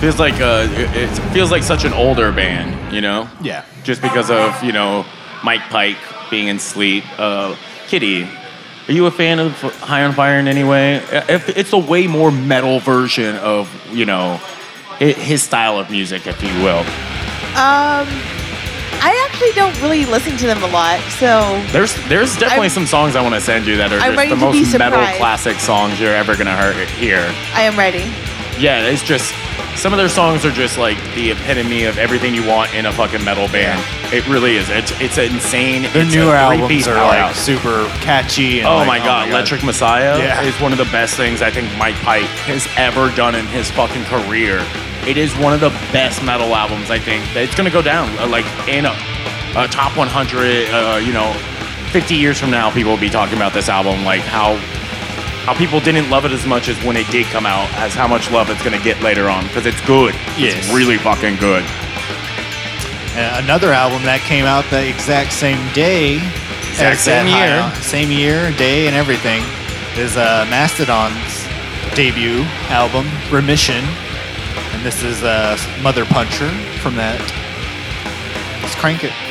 Feels like uh, it, it feels like such an older band, you know? Yeah. Just because of you know Mike Pike being in Sleep. Uh, Kitty, are you a fan of High on Fire in any way? If it's a way more metal version of you know his style of music, if you will. Um, I actually don't really listen to them a lot, so There's there's definitely I'm- some songs I want to send you that are I'm just ready the to be most metal surprised. classic songs you're ever gonna hear. hear. I am ready. Yeah, it's just some of their songs are just like the epitome of everything you want in a fucking metal band. It really is. It's it's insane. Their it's newer a three-piece albums are like powerhouse. super catchy. And Oh like, oh my god, Electric Messiah Yeah. is one of the best things I think Mike Pike has ever done in his fucking career. It is one of the best metal albums I think. It's gonna go down uh, like in a, a top 100. Uh, you know, 50 years from now, people will be talking about this album like how how people didn't love it as much as when it did come out, as how much love it's gonna get later on because it's good. Yes. It's really fucking good. Uh, another album that came out the exact same day, Exact same year. On- same year, day, and everything, is uh, Mastodon's debut album, Remission, and this is uh, Mother Puncher from that. Let's crank it.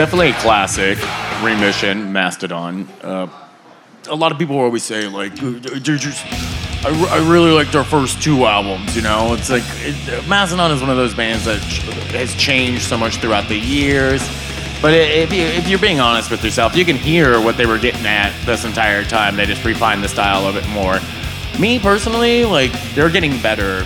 Definitely a classic. Remission, Mastodon. Uh, a lot of people always say like. I, I really like their first two albums. You know, it's like it, Mastodon is one of those bands that ch- has changed so much throughout the years. But if, you, if you're being honest with yourself, you can hear what they were getting at this entire time. They just refined the style of it more. Me personally, like they're getting better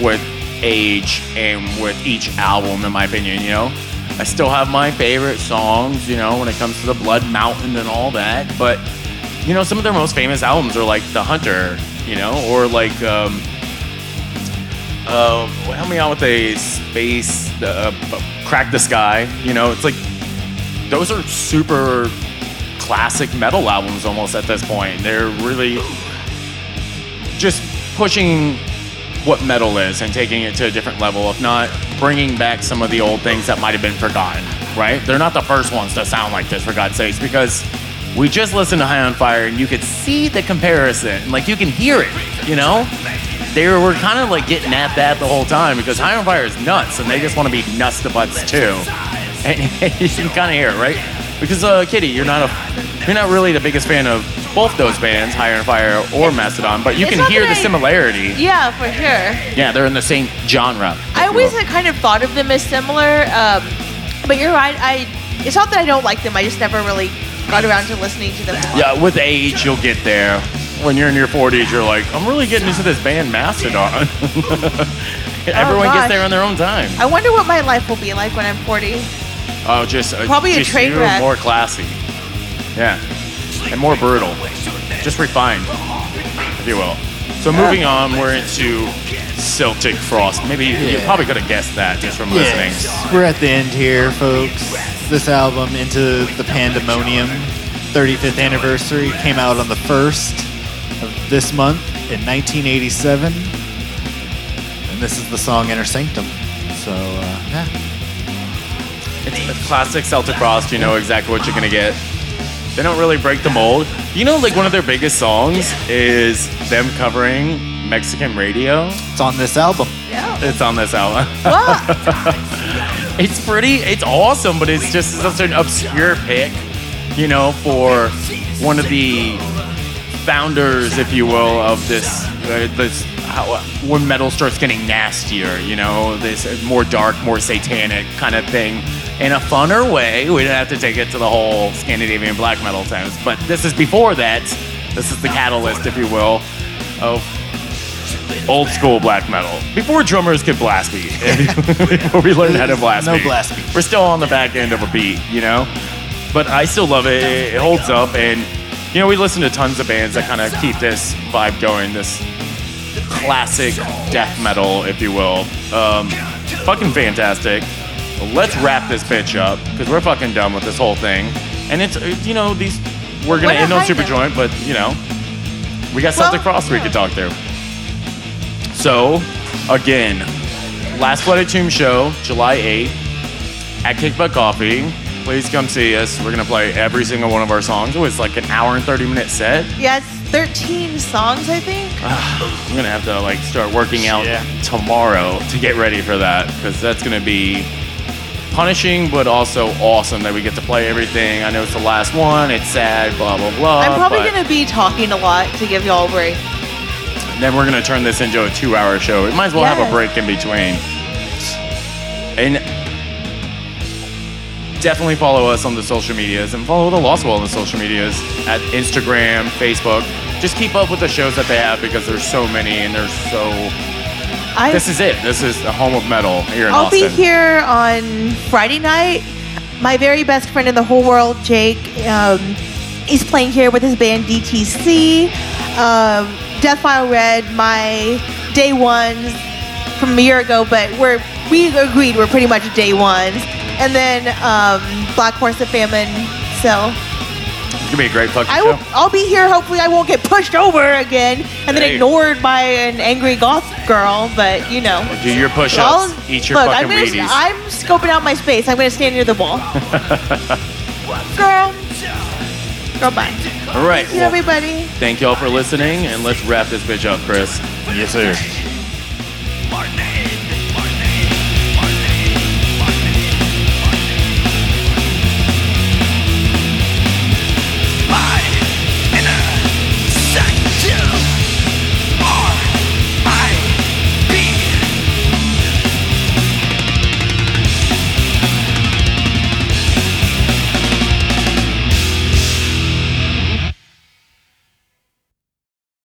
with age and with each album, in my opinion. You know, I still have my favorite songs. You know, when it comes to the Blood Mountain and all that. But you know, some of their most famous albums are like The Hunter you know, or like um, uh, help me out with a space uh, Crack the Skye. You know, it's like those are super classic metal albums almost at this point. They're really just pushing what metal is and taking it to a different level, if not bringing back some of the old things that might have been forgotten, right? They're not the first ones to sound like this, for God's sakes, because we just listened to High on Fire and you could see the comparison. Like, you can hear it, you know? They were kind of like getting at that the whole time because High on Fire is nuts and they just want to be nuts to butts too. And you can kind of hear it, right? Because, uh, Kitty, you're not a, you're not really the biggest fan of both those bands, High on Fire or Mastodon, but you It's can hear the I- similarity. Yeah, for sure. Yeah, they're in the same genre. I always kind of thought of them as similar, um, but you're right. I it's not that I don't like them. I just never really got around to listening to them. Yeah, with age, you'll get there. When you're in your 40s, you're like, I'm really getting into this band Mastodon. Everyone gets there on their own time. I wonder what my life will be like when I'm 40. Oh, just uh, Probably a just train wreck. more classy. Yeah, and more brutal. Just refined, if you will. So moving on, we're into Celtic Frost. Maybe you, you Yeah. probably could have guessed that just from listening. Yes, we're at the end here, folks. This album, Into the Pandemonium, 35th anniversary, came out on the 1st of this month in 1987. And this is the song Inner Sanctum. So, uh, yeah. It's the classic Celtic Frost. You know exactly what you're gonna get. They don't really break the mold. You know, like one of their biggest songs is them covering Mexican radio. It's on this album. Yeah. It's on this album. What? it's pretty. It's awesome, but it's just such an obscure pick. You know, for one of the founders, if you will, of this uh, this how, when metal starts getting nastier. You know, this more dark, more satanic kind of thing. In a funner way, we didn't have to take it to the whole Scandinavian black metal times, but this is before that. This is the catalyst, if you will, of old school black metal. Before drummers could blast beat. Before we learned how to blast No beat. blast beat. We're still on the back end of a beat, you know? But I still love it. It it holds up. And, you know, we listen to tons of bands that kind of keep this vibe going, this classic death metal, if you will. Um, fucking fantastic. Let's wrap this bitch up because we're fucking done with this whole thing. And it's, uh, you know, these, we're going What to a end on high Super note. Joint, but, you know, we got Well, Celtic Frost we yeah. could talk through. So, again, Last Flooded Tomb show, July 8th at Kickbutt Coffee. Please come see us. We're gonna play every single one of our songs. It was like an hour and 30 minute set. yeah, it's 13 songs, I think. I'm gonna have to like start working out Yeah. tomorrow to get ready for that because that's gonna be punishing but also awesome that we get to play everything. I know it's the last one. It's sad, blah blah blah. I'm probably going to be talking a lot to give y'all a break. then we're gonna turn this into a two-hour show. It might as well have a break in between. And definitely follow us on the social medias and follow the Lost Well on the social medias at Instagram, Facebook. Just keep up with the shows that they have because there's so many and there's so. I, This is it. This is the home of metal here in I'll Austin. be here on Friday night. My very best friend in the whole world, Jake, um, is playing here with his band DTC. Um, Deathfile Red, my day ones from a year ago, but we're we agreed we're pretty much day ones. And then um, Black Horse of Famine. So It's gonna be a great fucking I show. will, I'll be here. Hopefully, I won't get pushed over again and then Hey. ignored by an angry goth girl. But you know. Do your push-ups. I'll- Eat your look, fucking I'm, gonna, Wheaties. I'm scoping out my space. I'm going to stand near the wall. Girl. Girl, bye. All right. Thank you, well, everybody. thank y'all for listening, and let's wrap this bitch up, Chris. Yes, sir.